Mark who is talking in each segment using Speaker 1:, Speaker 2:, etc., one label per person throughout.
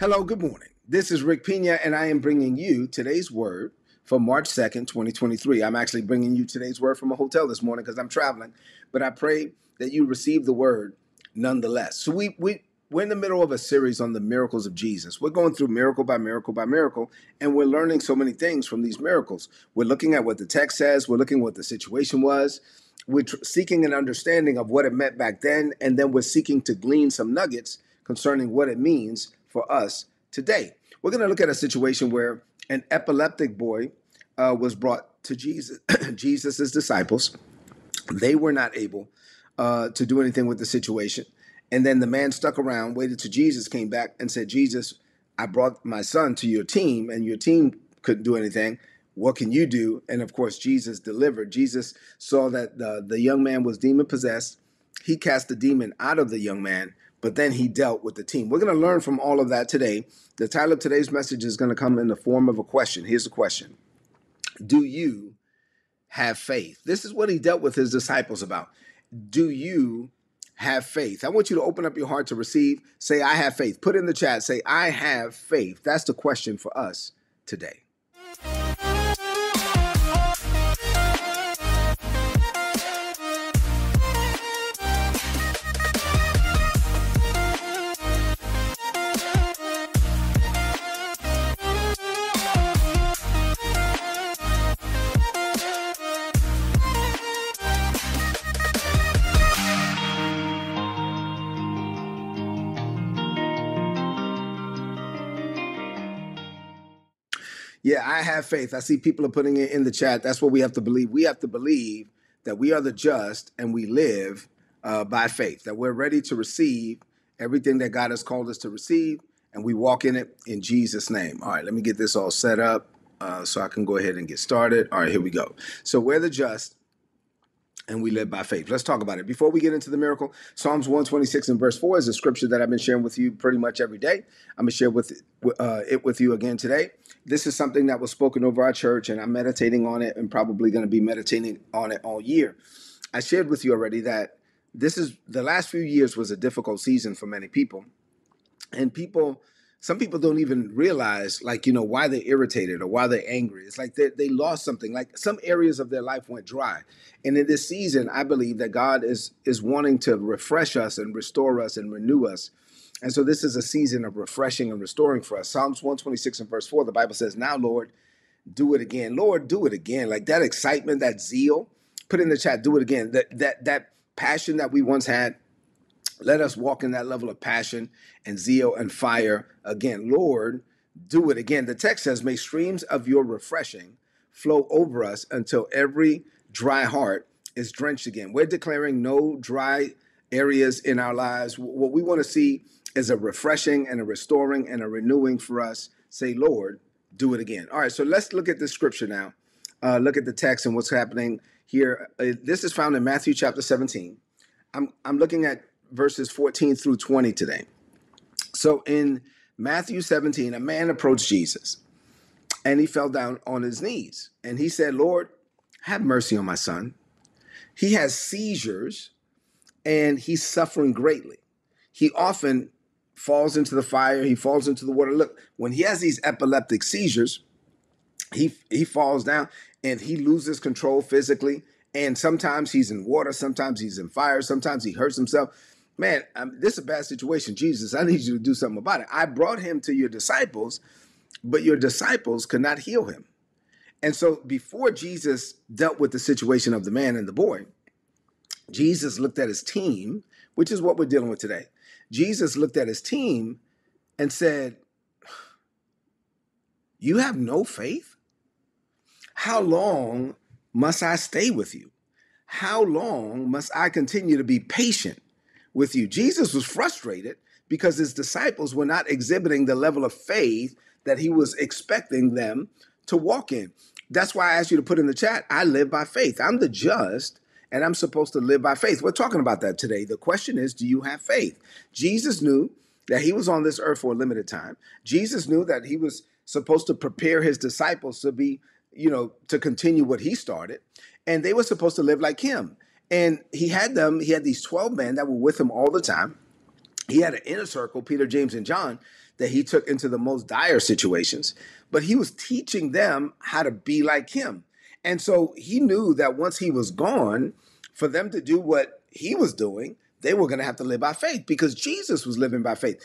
Speaker 1: Hello, good morning. This is Rick Pina, and I am bringing you today's word for March 2nd, 2023. I'm actually bringing you today's word from a hotel this morning because I'm traveling, but I pray that you receive the word nonetheless. So, we, we, we're in the middle of a series on the miracles of Jesus. We're going through miracle by miracle by miracle, and we're learning so many things from these miracles. We're looking at what the text says, we're looking at what the situation was, we're tr- seeking an understanding of what it meant back then, and then we're seeking to glean some nuggets concerning what it means for us today. We're going to look at a situation where an epileptic boy uh, was brought to Jesus, Jesus' disciples. They were not able uh, to do anything with the situation. And then the man stuck around, waited till Jesus came back and said, Jesus, I brought my son to your team, and your team couldn't do anything. What can you do? And of course, Jesus delivered. Jesus saw that the, the young man was demon possessed. He cast the demon out of the young man but then he dealt with the team. We're going to learn from all of that today. The title of today's message is going to come in the form of a question. Here's the question Do you have faith? This is what he dealt with his disciples about. Do you have faith? I want you to open up your heart to receive. Say, I have faith. Put in the chat, say, I have faith. That's the question for us today. Yeah, I have faith. I see people are putting it in the chat. That's what we have to believe. We have to believe that we are the just and we live uh, by faith, that we're ready to receive everything that God has called us to receive, and we walk in it in Jesus' name. All right, let me get this all set up uh, so I can go ahead and get started. All right, here we go. So we're the just and we live by faith. Let's talk about it. Before we get into the miracle, Psalms 126 and verse 4 is a scripture that I've been sharing with you pretty much every day. I'm going to share with uh, it with you again today. This is something that was spoken over our church, and I'm meditating on it and probably going to be meditating on it all year. I shared with you already that this is the last few years was a difficult season for many people. And people some people don't even realize like you know why they're irritated or why they're angry. It's like they, they lost something like some areas of their life went dry. And in this season i believe that god is is wanting to refresh us and restore us and renew us. And so this is a season of refreshing and restoring for us. Psalms 126 and verse 4 the bible says now lord do it again. Lord do it again. Like that excitement that zeal put in the chat do it again. That that that passion that we once had let us walk in that level of passion and zeal and fire again. Lord, do it again. The text says, May streams of your refreshing flow over us until every dry heart is drenched again. We're declaring no dry areas in our lives. What we want to see is a refreshing and a restoring and a renewing for us. Say, Lord, do it again. All right, so let's look at the scripture now. Uh, look at the text and what's happening here. Uh, this is found in Matthew chapter 17. I'm, I'm looking at verses 14 through 20 today. So in Matthew 17, a man approached Jesus and he fell down on his knees and he said, Lord, have mercy on my son. He has seizures and he's suffering greatly. He often falls into the fire, he falls into the water. Look, when he has these epileptic seizures, he he falls down and he loses control physically and sometimes he's in water, sometimes he's in fire, sometimes he hurts himself man, um, this is a bad situation. Jesus, I need you to do something about it. I brought him to your disciples, but your disciples could not heal him. And so before Jesus dealt with the situation of the man and the boy, Jesus looked at his team, which is what we're dealing with today. Jesus looked at his team and said, You have no faith? How long must I stay with you? How long must I continue to be patient with you. Jesus was frustrated because his disciples were not exhibiting the level of faith that he was expecting them to walk in. That's why I asked you to put in the chat, I live by faith. I'm the just and I'm supposed to live by faith. We're talking about that today. The question is, do you have faith? Jesus knew that he was on this earth for a limited time. Jesus knew that he was supposed to prepare his disciples to be, you know, to continue what he started, and they were supposed to live like him. And he had them, he had these 12 men that were with him all the time. he had an inner circle, Peter, James, and John, that he took into the most dire situations, but he was teaching them how to be like him. And so he knew that once he was gone, for them to do what he was doing, they were going to have to live by faith because Jesus was living by faith.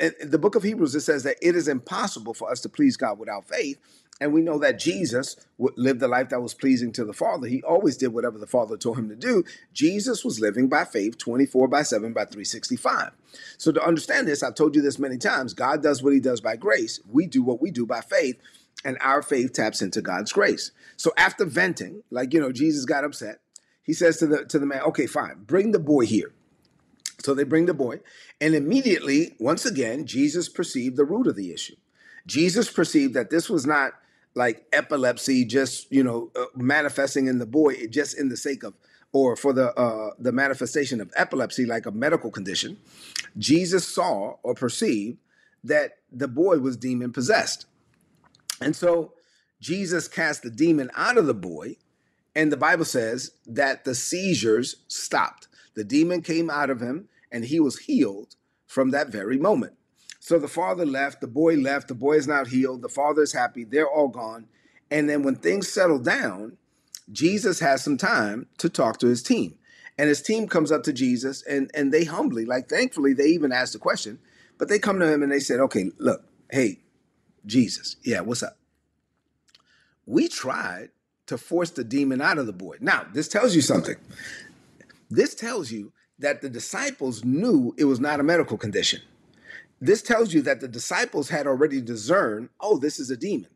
Speaker 1: The book of Hebrews, it says that it is impossible for us to please God without faith. And we know that Jesus lived the life that was pleasing to the Father. He always did whatever the Father told him to do. Jesus was living by faith 24 by 7 by 365. So to understand this, I've told you this many times God does what he does by grace. We do what we do by faith, and our faith taps into God's grace. So after venting, like, you know, Jesus got upset, he says to the to the man, okay, fine, bring the boy here. So they bring the boy, and immediately, once again, Jesus perceived the root of the issue. Jesus perceived that this was not like epilepsy just you know uh, manifesting in the boy just in the sake of or for the uh, the manifestation of epilepsy like a medical condition. Jesus saw or perceived that the boy was demon possessed and so jesus cast the demon out of the boy and the bible says that the seizures stopped the demon came out of him and he was healed from that very moment so the father left, the boy left, the boy is not healed, the father is happy, they're all gone. And then when things settle down, Jesus has some time to talk to his team. And his team comes up to Jesus and, and they humbly, like thankfully, they even asked the question, but they come to him and they said, okay, look, hey, Jesus, yeah, what's up? We tried to force the demon out of the boy. Now, this tells you something. This tells you that the disciples knew it was not a medical condition this tells you that the disciples had already discerned, oh, this is a demon.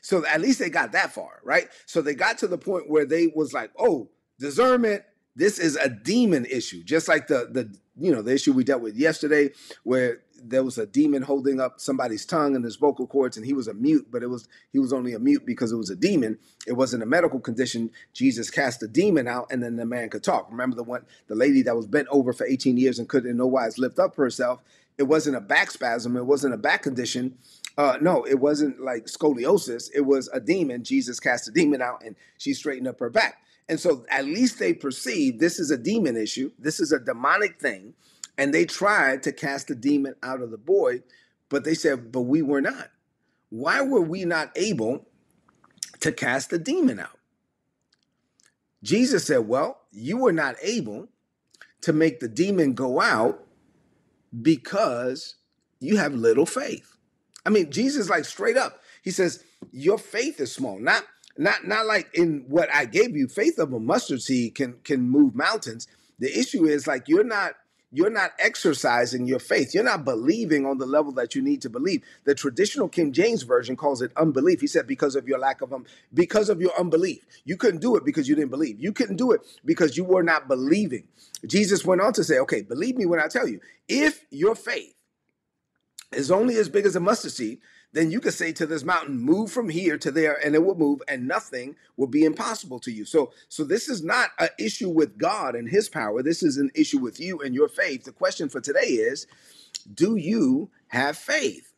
Speaker 1: So at least they got that far, right? So they got to the point where they was like, oh, discernment, this is a demon issue. Just like the the you know, the issue we dealt with yesterday where there was a demon holding up somebody's tongue and his vocal cords and he was a mute, but it was he was only a mute because it was a demon. It wasn't a medical condition. Jesus cast the demon out and then the man could talk. Remember the one the lady that was bent over for 18 years and could in no wise lift up herself it wasn't a back spasm. It wasn't a back condition. Uh, no, it wasn't like scoliosis. It was a demon. Jesus cast the demon out and she straightened up her back. And so at least they perceived this is a demon issue. This is a demonic thing. And they tried to cast the demon out of the boy, but they said, but we were not. Why were we not able to cast the demon out? Jesus said, well, you were not able to make the demon go out because you have little faith. I mean, Jesus like straight up. He says, "Your faith is small." Not not not like in what I gave you. Faith of a mustard seed can can move mountains. The issue is like you're not you're not exercising your faith. You're not believing on the level that you need to believe. The traditional King James version calls it unbelief. He said because of your lack of um, because of your unbelief. You couldn't do it because you didn't believe. You couldn't do it because you were not believing. Jesus went on to say, "Okay, believe me when I tell you. If your faith is only as big as a mustard seed, then you could say to this mountain, move from here to there, and it will move, and nothing will be impossible to you. So, so this is not an issue with God and his power. This is an issue with you and your faith. The question for today is, do you have faith?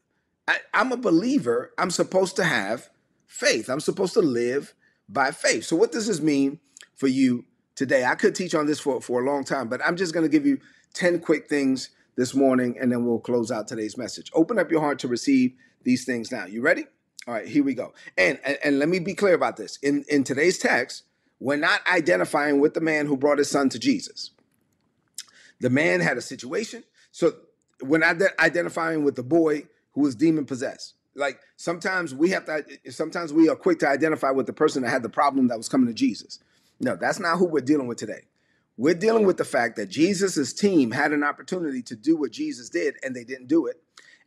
Speaker 1: I, I'm a believer. I'm supposed to have faith. I'm supposed to live by faith. So, what does this mean for you today? I could teach on this for, for a long time, but I'm just going to give you 10 quick things this morning, and then we'll close out today's message. Open up your heart to receive these things now. You ready? All right, here we go. And, and and let me be clear about this. In in today's text, we're not identifying with the man who brought his son to Jesus. The man had a situation. So we're not identifying with the boy who was demon possessed. Like sometimes we have to sometimes we are quick to identify with the person that had the problem that was coming to Jesus. No, that's not who we're dealing with today. We're dealing with the fact that Jesus's team had an opportunity to do what Jesus did and they didn't do it.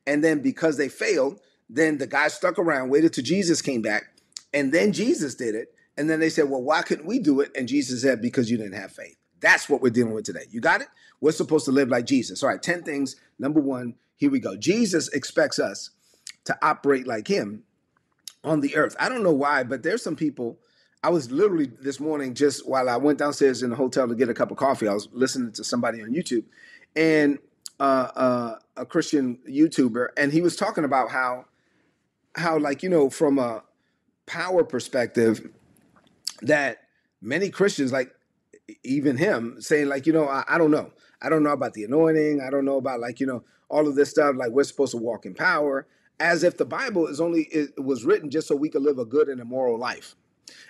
Speaker 1: And then because they failed, then the guy stuck around, waited till Jesus came back, and then Jesus did it. And then they said, Well, why couldn't we do it? And Jesus said, Because you didn't have faith. That's what we're dealing with today. You got it? We're supposed to live like Jesus. All right, 10 things. Number one, here we go. Jesus expects us to operate like him on the earth. I don't know why, but there's some people. I was literally this morning, just while I went downstairs in the hotel to get a cup of coffee, I was listening to somebody on YouTube, and uh, uh, a Christian YouTuber, and he was talking about how how like you know from a power perspective that many Christians like even him saying like you know I, I don't know I don't know about the anointing. I don't know about like, you know, all of this stuff. Like we're supposed to walk in power as if the Bible is only, it was written just so we could live a good and a moral life.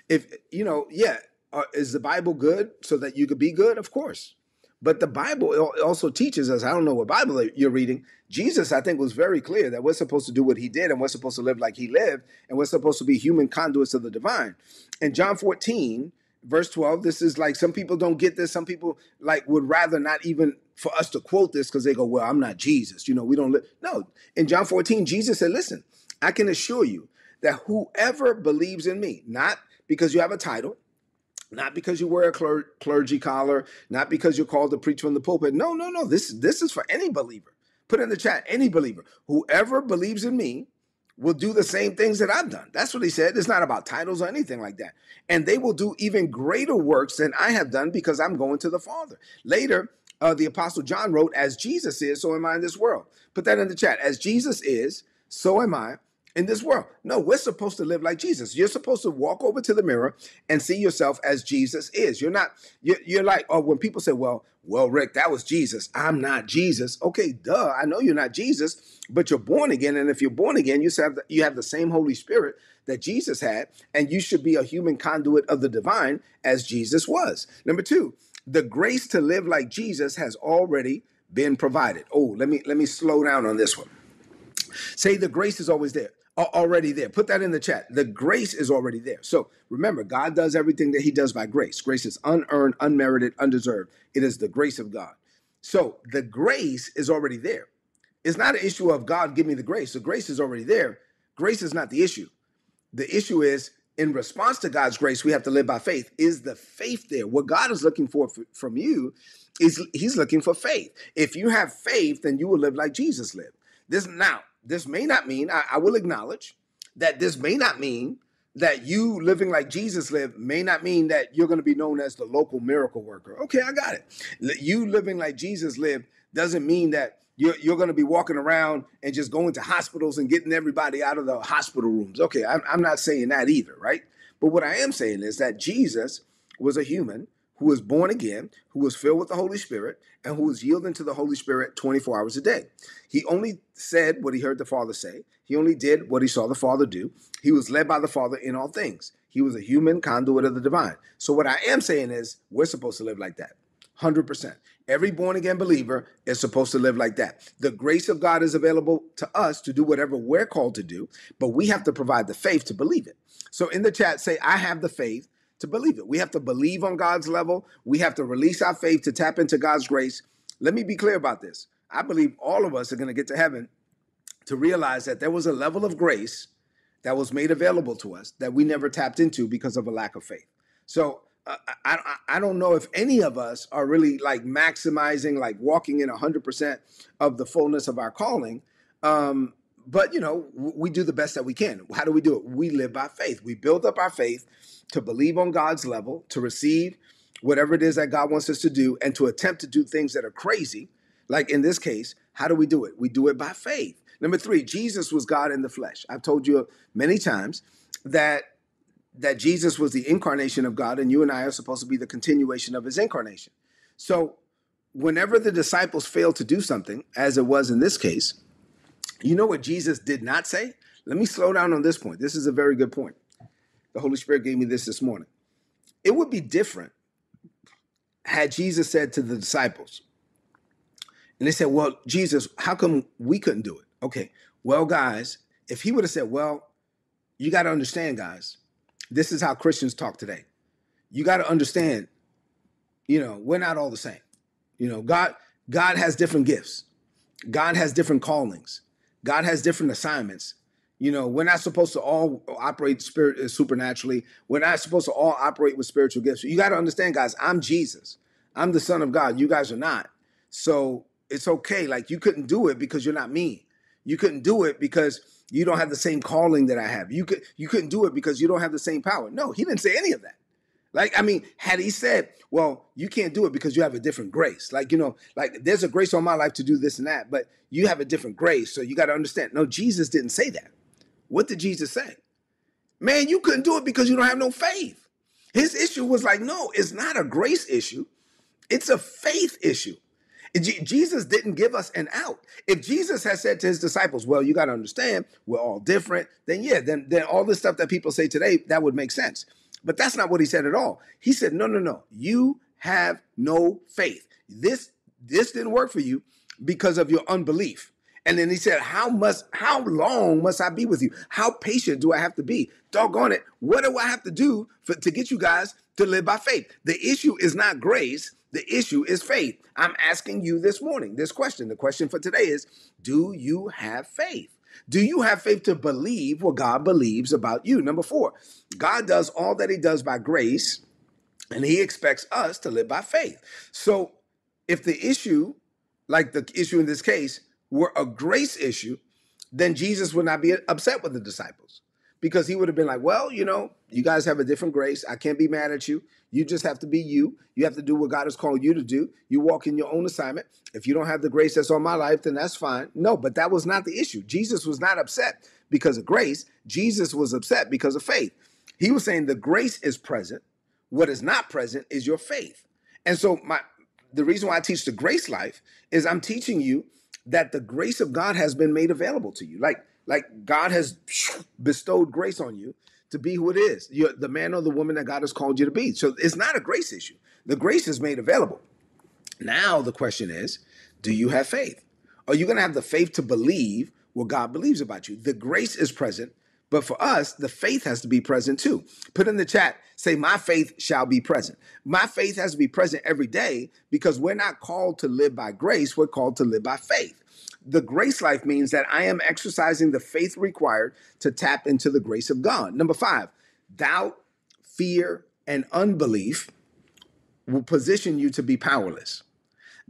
Speaker 1: If, you know, yeah, uh, is the Bible good so that you could be good? Of course. But the Bible also teaches us, I don't know what Bible you're reading. Jesus, I think, was very clear that we're supposed to do what he did and we're supposed to live like he lived and we're supposed to be human conduits of the divine. In John 14, verse 12, this is like some people don't get this. Some people like would rather not even for us to quote this because they go, Well, I'm not Jesus. You know, we don't live. No. In John 14, Jesus said, Listen, I can assure you that whoever believes in me, not because you have a title, not because you wear a cler- clergy collar, not because you're called to preach from the pulpit. No, no, no. This this is for any believer. Put in the chat, any believer. Whoever believes in me will do the same things that I've done. That's what he said. It's not about titles or anything like that. And they will do even greater works than I have done because I'm going to the Father. Later, uh, the Apostle John wrote, As Jesus is, so am I in this world. Put that in the chat. As Jesus is, so am I in this world. No, we're supposed to live like Jesus. You're supposed to walk over to the mirror and see yourself as Jesus is. You're not, you're, you're like, oh, when people say, well, well, Rick, that was Jesus. I'm not Jesus. Okay, duh. I know you're not Jesus, but you're born again. And if you're born again, you have the, you have the same Holy Spirit that Jesus had, and you should be a human conduit of the divine as Jesus was. Number two, the grace to live like Jesus has already been provided. Oh, let me let me slow down on this one. Say the grace is always there already there. Put that in the chat. The grace is already there. So remember, God does everything that He does by grace. Grace is unearned, unmerited, undeserved. It is the grace of God. So the grace is already there. It's not an issue of God give me the grace. The grace is already there. Grace is not the issue. The issue is in response to God's grace, we have to live by faith. Is the faith there? What God is looking for from you is He's looking for faith. If you have faith, then you will live like Jesus lived. This now, this may not mean, I, I will acknowledge that this may not mean that you living like Jesus lived may not mean that you're going to be known as the local miracle worker. Okay, I got it. You living like Jesus lived doesn't mean that you're, you're going to be walking around and just going to hospitals and getting everybody out of the hospital rooms. Okay, I'm, I'm not saying that either, right? But what I am saying is that Jesus was a human who was born again, who was filled with the Holy Spirit, and who was yielding to the Holy Spirit 24 hours a day. He only said what he heard the Father say. He only did what he saw the Father do. He was led by the Father in all things. He was a human conduit of the divine. So, what I am saying is, we're supposed to live like that. 100%. Every born again believer is supposed to live like that. The grace of God is available to us to do whatever we're called to do, but we have to provide the faith to believe it. So, in the chat, say, I have the faith to believe it. We have to believe on God's level. We have to release our faith to tap into God's grace. Let me be clear about this. I believe all of us are going to get to heaven to realize that there was a level of grace that was made available to us that we never tapped into because of a lack of faith. So uh, I, I, I don't know if any of us are really like maximizing, like walking in 100% of the fullness of our calling. Um, but, you know, we do the best that we can. How do we do it? We live by faith. We build up our faith to believe on God's level, to receive whatever it is that God wants us to do, and to attempt to do things that are crazy. Like in this case, how do we do it? We do it by faith. Number three, Jesus was God in the flesh. I've told you many times that that Jesus was the incarnation of God, and you and I are supposed to be the continuation of his incarnation. So whenever the disciples failed to do something, as it was in this case, you know what Jesus did not say? Let me slow down on this point. This is a very good point the Holy Spirit gave me this this morning. It would be different had Jesus said to the disciples, and they said, Well, Jesus, how come we couldn't do it? Okay, well, guys, if he would have said, Well, you got to understand, guys, this is how Christians talk today. You got to understand, you know, we're not all the same. You know, God, God has different gifts. God has different callings. God has different assignments. You know, we're not supposed to all operate spirit uh, supernaturally. We're not supposed to all operate with spiritual gifts. You got to understand, guys. I'm Jesus. I'm the Son of God. You guys are not. So it's okay. Like you couldn't do it because you're not me. You couldn't do it because you don't have the same calling that I have. You could you couldn't do it because you don't have the same power. No, he didn't say any of that. Like, I mean, had he said, well, you can't do it because you have a different grace. Like, you know, like there's a grace on my life to do this and that, but you have a different grace. So you got to understand. No, Jesus didn't say that. What did Jesus say? Man, you couldn't do it because you don't have no faith. His issue was like, no, it's not a grace issue. It's a faith issue. Jesus didn't give us an out. If Jesus had said to his disciples, "Well, you got to understand, we're all different," then yeah, then then all this stuff that people say today that would make sense. But that's not what he said at all. He said, "No, no, no. You have no faith. This this didn't work for you because of your unbelief." And then he said, How must how long must I be with you? How patient do I have to be? Doggone it. What do I have to do for, to get you guys to live by faith? The issue is not grace. The issue is faith. I'm asking you this morning this question. The question for today is Do you have faith? Do you have faith to believe what God believes about you? Number four, God does all that He does by grace, and He expects us to live by faith. So if the issue, like the issue in this case, were a grace issue, then Jesus would not be upset with the disciples because he would have been like, well, you know, you guys have a different grace. I can't be mad at you. You just have to be you. You have to do what God has called you to do. You walk in your own assignment. If you don't have the grace that's on my life, then that's fine. No, but that was not the issue. Jesus was not upset because of grace. Jesus was upset because of faith. He was saying the grace is present. What is not present is your faith. And so my the reason why I teach the grace life is I'm teaching you that the grace of God has been made available to you. Like, like God has bestowed grace on you to be who it is. You're the man or the woman that God has called you to be. So it's not a grace issue. The grace is made available. Now the question is, do you have faith? Are you going to have the faith to believe what God believes about you? The grace is present, but for us, the faith has to be present too. Put in the chat, say, My faith shall be present. My faith has to be present every day because we're not called to live by grace, we're called to live by faith. The grace life means that I am exercising the faith required to tap into the grace of God. Number five, doubt, fear, and unbelief will position you to be powerless.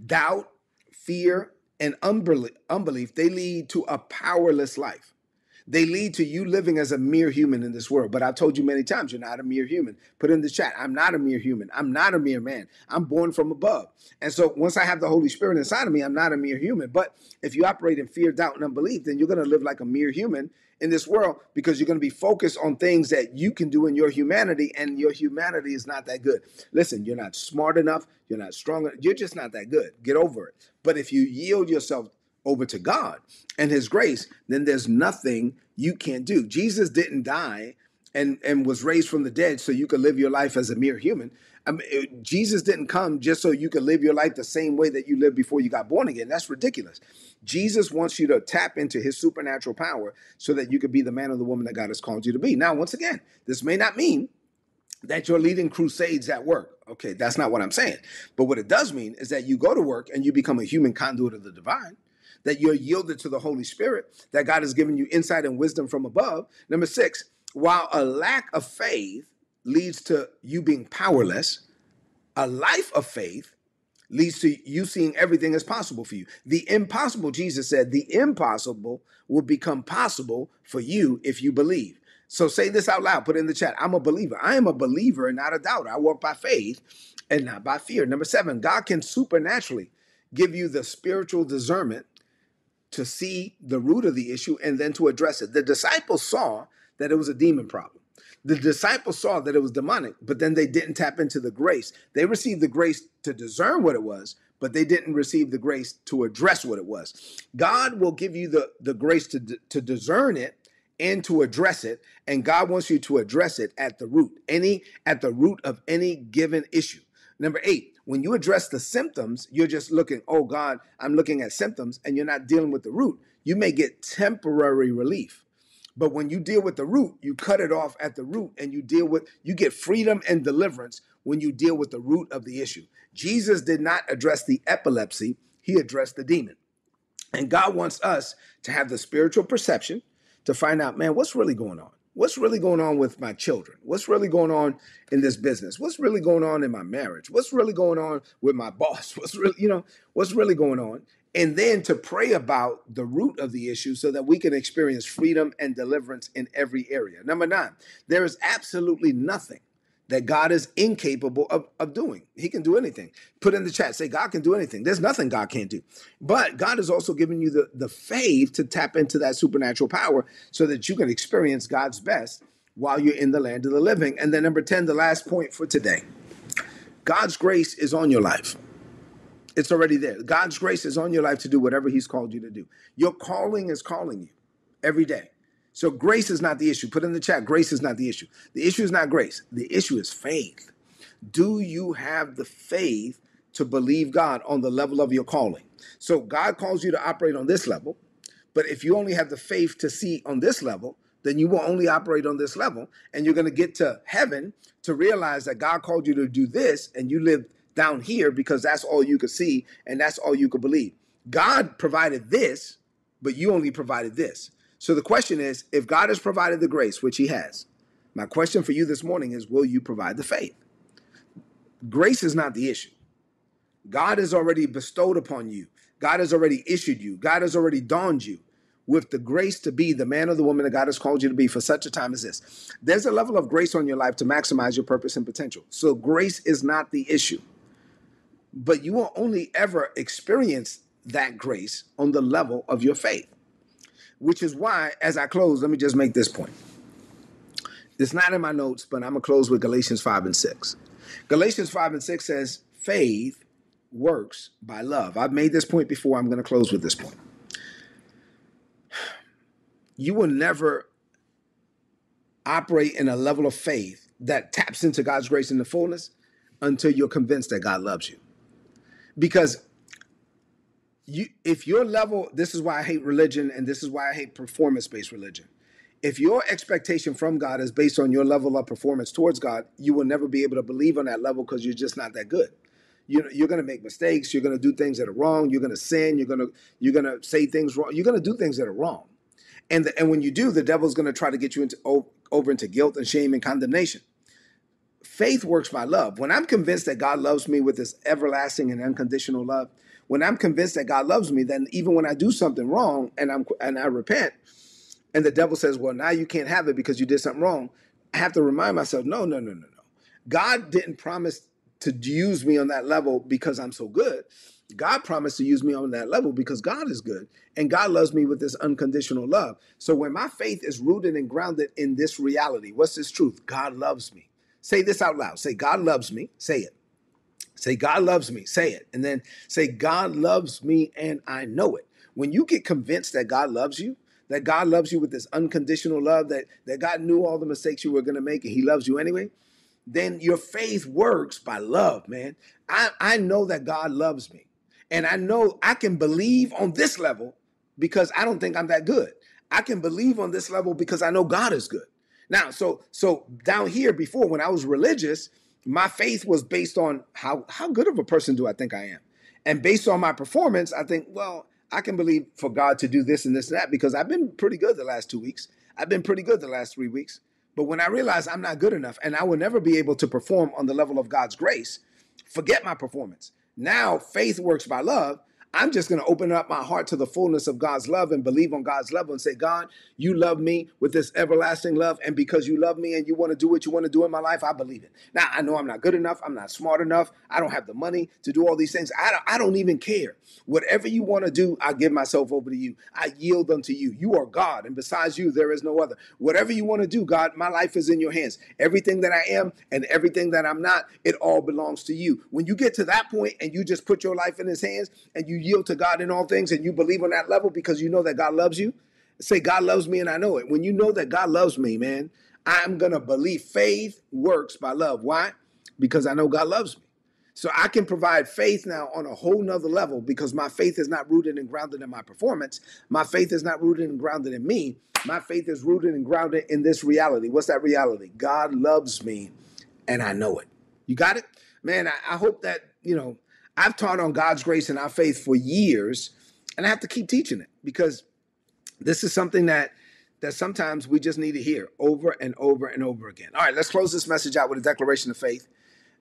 Speaker 1: Doubt, fear, and unbelief, they lead to a powerless life. They lead to you living as a mere human in this world. But I've told you many times, you're not a mere human. Put in the chat, I'm not a mere human. I'm not a mere man. I'm born from above. And so once I have the Holy Spirit inside of me, I'm not a mere human. But if you operate in fear, doubt, and unbelief, then you're going to live like a mere human in this world because you're going to be focused on things that you can do in your humanity, and your humanity is not that good. Listen, you're not smart enough. You're not strong enough. You're just not that good. Get over it. But if you yield yourself over to God and his grace, then there's nothing you can't do. Jesus didn't die and and was raised from the dead so you could live your life as a mere human. I mean, it, Jesus didn't come just so you could live your life the same way that you lived before you got born again. That's ridiculous. Jesus wants you to tap into his supernatural power so that you could be the man or the woman that God has called you to be. Now, once again, this may not mean that you're leading crusades at work. Okay, that's not what I'm saying. But what it does mean is that you go to work and you become a human conduit of the divine that you're yielded to the Holy Spirit, that God has given you insight and wisdom from above. Number six, while a lack of faith leads to you being powerless, a life of faith leads to you seeing everything as possible for you. The impossible, Jesus said, the impossible will become possible for you if you believe. So say this out loud, put it in the chat. I'm a believer. I am a believer and not a doubter. I walk by faith and not by fear. Number seven, God can supernaturally give you the spiritual discernment to see the root of the issue and then to address it. The disciples saw that it was a demon problem. The disciples saw that it was demonic, but then they didn't tap into the grace. They received the grace to discern what it was, but they didn't receive the grace to address what it was. God will give you the, the grace to, to discern it and to address it, and God wants you to address it at the root, any at the root of any given issue. Number eight, when you address the symptoms, you're just looking, oh God, I'm looking at symptoms, and you're not dealing with the root. You may get temporary relief. But when you deal with the root, you cut it off at the root and you deal with, you get freedom and deliverance when you deal with the root of the issue. Jesus did not address the epilepsy, he addressed the demon. And God wants us to have the spiritual perception to find out, man, what's really going on? What's really going on with my children? What's really going on in this business? What's really going on in my marriage? What's really going on with my boss? What's really, you know, what's really going on? And then to pray about the root of the issue so that we can experience freedom and deliverance in every area. Number nine, there is absolutely nothing that God is incapable of, of doing. He can do anything. Put in the chat, say God can do anything. There's nothing God can't do. But God has also given you the, the faith to tap into that supernatural power so that you can experience God's best while you're in the land of the living. And then number 10, the last point for today. God's grace is on your life. It's already there. God's grace is on your life to do whatever He's called you to do. Your calling is calling you every day. So grace is not the issue. Put in the chat, grace is not the issue. The issue is not grace. The issue is faith. Do you have the faith to believe God on the level of your calling? So God calls you to operate on this level, but if you only have the faith to see on this level, then you will only operate on this level and you're going to get to heaven to realize that God called you to do this and you live down here because that's all you could see and that's all you could believe. God provided this, but you only provided this. So the question is if God has provided the grace, which He has, my question for you this morning is will you provide the faith? Grace is not the issue. God has already bestowed upon you, God has already issued you, God has already dawned you with the grace to be the man or the woman that God has called you to be for such a time as this. There's a level of grace on your life to maximize your purpose and potential. So grace is not the issue. But you will only ever experience that grace on the level of your faith. Which is why, as I close, let me just make this point. It's not in my notes, but I'm going to close with Galatians 5 and 6. Galatians 5 and 6 says, faith works by love. I've made this point before. I'm going to close with this point you will never operate in a level of faith that taps into God's grace in the fullness until you're convinced that God loves you. Because you if your level this is why I hate religion and this is why I hate performance-based religion. If your expectation from God is based on your level of performance towards God, you will never be able to believe on that level because you're just not that good. You're, you're going to make mistakes. You're going to do things that are wrong. You're going to sin. You're going to you're going to say things wrong. You're going to do things that are wrong. And the, and when you do, the devil's going to try to get you into over into guilt and shame and condemnation. Faith works by love. When I'm convinced that God loves me with this everlasting and unconditional love, when I'm convinced that God loves me, then even when I do something wrong and I'm and I repent, and the devil says, "Well, now you can't have it because you did something wrong," I have to remind myself, "No, no, no, no, no. God didn't promise to use me on that level because I'm so good. God promised to use me on that level because God is good and God loves me with this unconditional love. So when my faith is rooted and grounded in this reality, what's this truth? God loves me. Say this out loud. Say, God loves me. Say it. Say, God loves me. Say it. And then say, God loves me and I know it. When you get convinced that God loves you, that God loves you with this unconditional love, that, that God knew all the mistakes you were going to make and He loves you anyway, then your faith works by love, man. I, I know that God loves me. And I know I can believe on this level because I don't think I'm that good. I can believe on this level because I know God is good. Now, so so down here before when I was religious, my faith was based on how how good of a person do I think I am? And based on my performance, I think, well, I can believe for God to do this and this and that because I've been pretty good the last 2 weeks. I've been pretty good the last 3 weeks. But when I realize I'm not good enough and I will never be able to perform on the level of God's grace, forget my performance. Now faith works by love. I'm just going to open up my heart to the fullness of God's love and believe on God's level and say, God, you love me with this everlasting love. And because you love me and you want to do what you want to do in my life, I believe it. Now, I know I'm not good enough. I'm not smart enough. I don't have the money to do all these things. I don't, I don't even care. Whatever you want to do, I give myself over to you. I yield unto you. You are God. And besides you, there is no other. Whatever you want to do, God, my life is in your hands. Everything that I am and everything that I'm not, it all belongs to you. When you get to that point and you just put your life in his hands and you yield to God in all things and you believe on that level because you know that God loves you, say, God loves me and I know it. When you know that God loves me, man, I'm going to believe faith works by love. Why? Because I know God loves me. So I can provide faith now on a whole nother level because my faith is not rooted and grounded in my performance. My faith is not rooted and grounded in me. My faith is rooted and grounded in this reality. What's that reality? God loves me and I know it. You got it? Man, I, I hope that, you know, I've taught on God's grace and our faith for years, and I have to keep teaching it because this is something that that sometimes we just need to hear over and over and over again. All right, let's close this message out with a declaration of faith.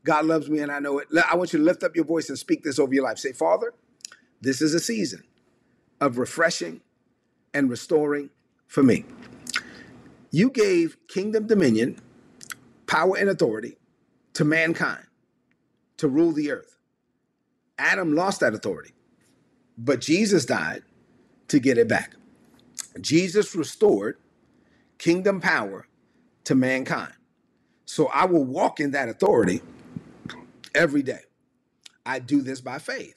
Speaker 1: God loves me and I know it. I want you to lift up your voice and speak this over your life. Say, Father, this is a season of refreshing and restoring for me. You gave kingdom dominion, power, and authority to mankind to rule the earth. Adam lost that authority, but Jesus died to get it back. Jesus restored kingdom power to mankind. So I will walk in that authority every day. I do this by faith.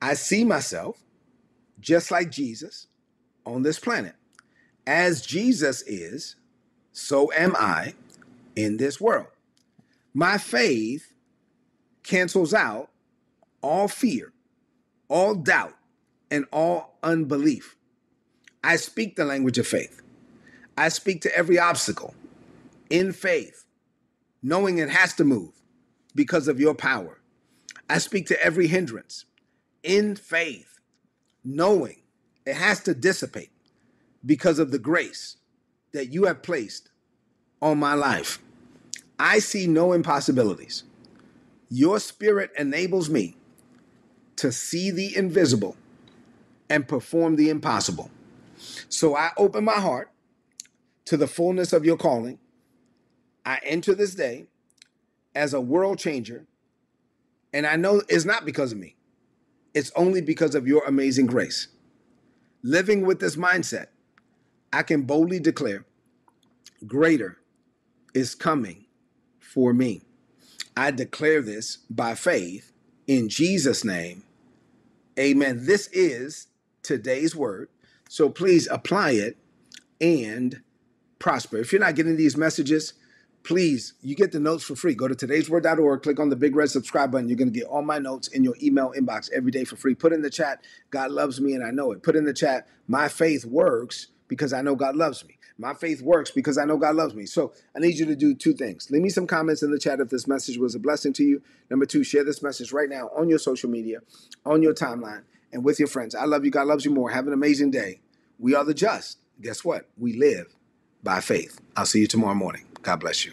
Speaker 1: I see myself just like Jesus on this planet. As Jesus is, so am I in this world. My faith cancels out all fear, all doubt, and all unbelief. I speak the language of faith. I speak to every obstacle in faith, knowing it has to move because of your power. I speak to every hindrance in faith, knowing it has to dissipate because of the grace that you have placed on my life. I see no impossibilities. Your spirit enables me to see the invisible and perform the impossible. So I open my heart to the fullness of your calling. I enter this day as a world changer. And I know it's not because of me, it's only because of your amazing grace. Living with this mindset, I can boldly declare greater is coming for me. I declare this by faith in Jesus' name. Amen. This is today's word. So please apply it and prosper. If you're not getting these messages, please, you get the notes for free. Go to today'sword.org, click on the big red subscribe button. You're going to get all my notes in your email inbox every day for free. Put in the chat, God loves me and I know it. Put in the chat, my faith works because I know God loves me. My faith works because I know God loves me. So I need you to do two things. Leave me some comments in the chat if this message was a blessing to you. Number two, share this message right now on your social media, on your timeline, and with your friends. I love you. God loves you more. Have an amazing day. We are the just. Guess what? We live by faith. I'll see you tomorrow morning. God bless you.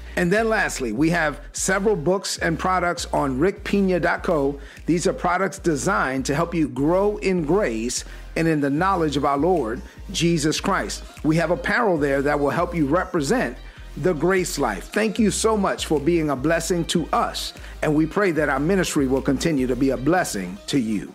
Speaker 1: And then lastly, we have several books and products on rickpina.co. These are products designed to help you grow in grace and in the knowledge of our Lord Jesus Christ. We have apparel there that will help you represent the grace life. Thank you so much for being a blessing to us. And we pray that our ministry will continue to be a blessing to you.